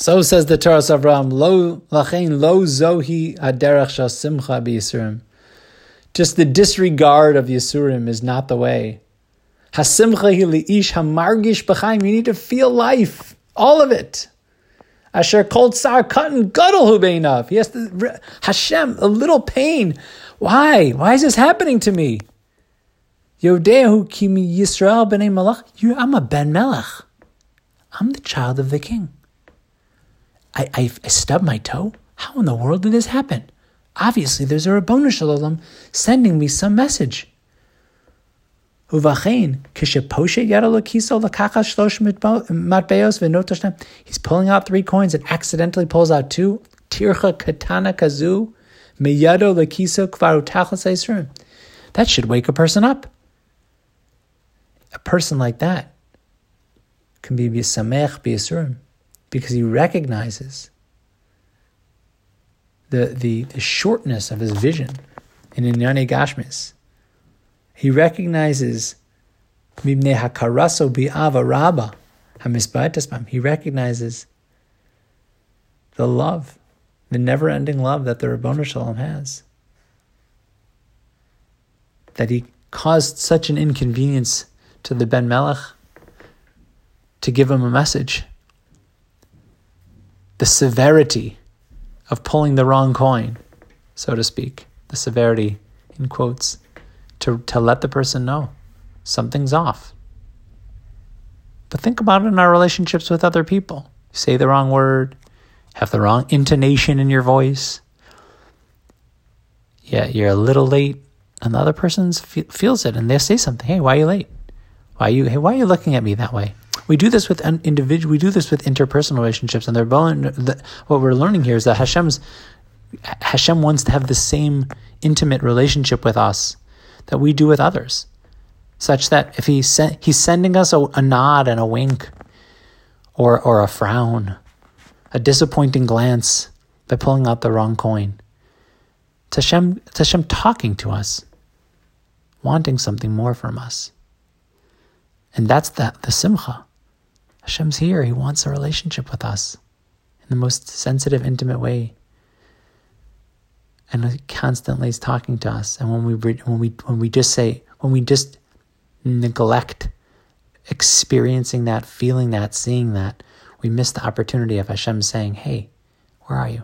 So says the Toras Avraham, Lo lachein lo zohi aderech shal simcha b'yisurim. Just the disregard of Yisurim is not the way. Hasimcha hi li'ish hamargish b'chaim. You need to feel life, all of it. Asher kol tsar katan gadol hu beinav. He has to, Hashem, a little pain. Why? Why is this happening to me? Yodehu kimi Yisrael b'nei malach. I'm a ben melech. I'm the child of the king. I, I, I stubbed my toe? How in the world did this happen? Obviously, there's a Ribbono Shel Olam sending me some message. He's pulling out three coins and accidentally pulls out two. Tircha katana kazu miyado lekiso kvaru That should wake a person up. A person like that can be bisamech biyasurim because he recognizes the, the, the shortness of his vision in Inyane Gashmis. He recognizes Mibne Hakaraso Bi'ava Rabba He recognizes the love, the never-ending love that the Ribbono Shel Olam has. That he caused such an inconvenience to the Ben Melech to give him a message the severity of pulling the wrong coin, so to speak, the severity in quotes, to, to let the person know something's off. But think about it in our relationships with other people. say the wrong word, have the wrong intonation in your voice. Yeah, you're a little late, and the other person feels it, and they say something. Hey, why are you late? Why are you? Hey, why are you looking at me that way? We do this with individual. We do this with interpersonal relationships, and the, what we're learning here is that Hashem's Hashem wants to have the same intimate relationship with us that we do with others, such that if he he's sending us a, a nod and a wink, or or a frown, a disappointing glance by pulling out the wrong coin. It's Hashem, it's Hashem talking to us, wanting something more from us. And that's the, the simcha. Hashem's here. He wants a relationship with us in the most sensitive, intimate way. And he constantly is talking to us. And when we when we when we just say when we just neglect experiencing that, feeling that, seeing that, we miss the opportunity of Hashem saying, "Hey, where are you?"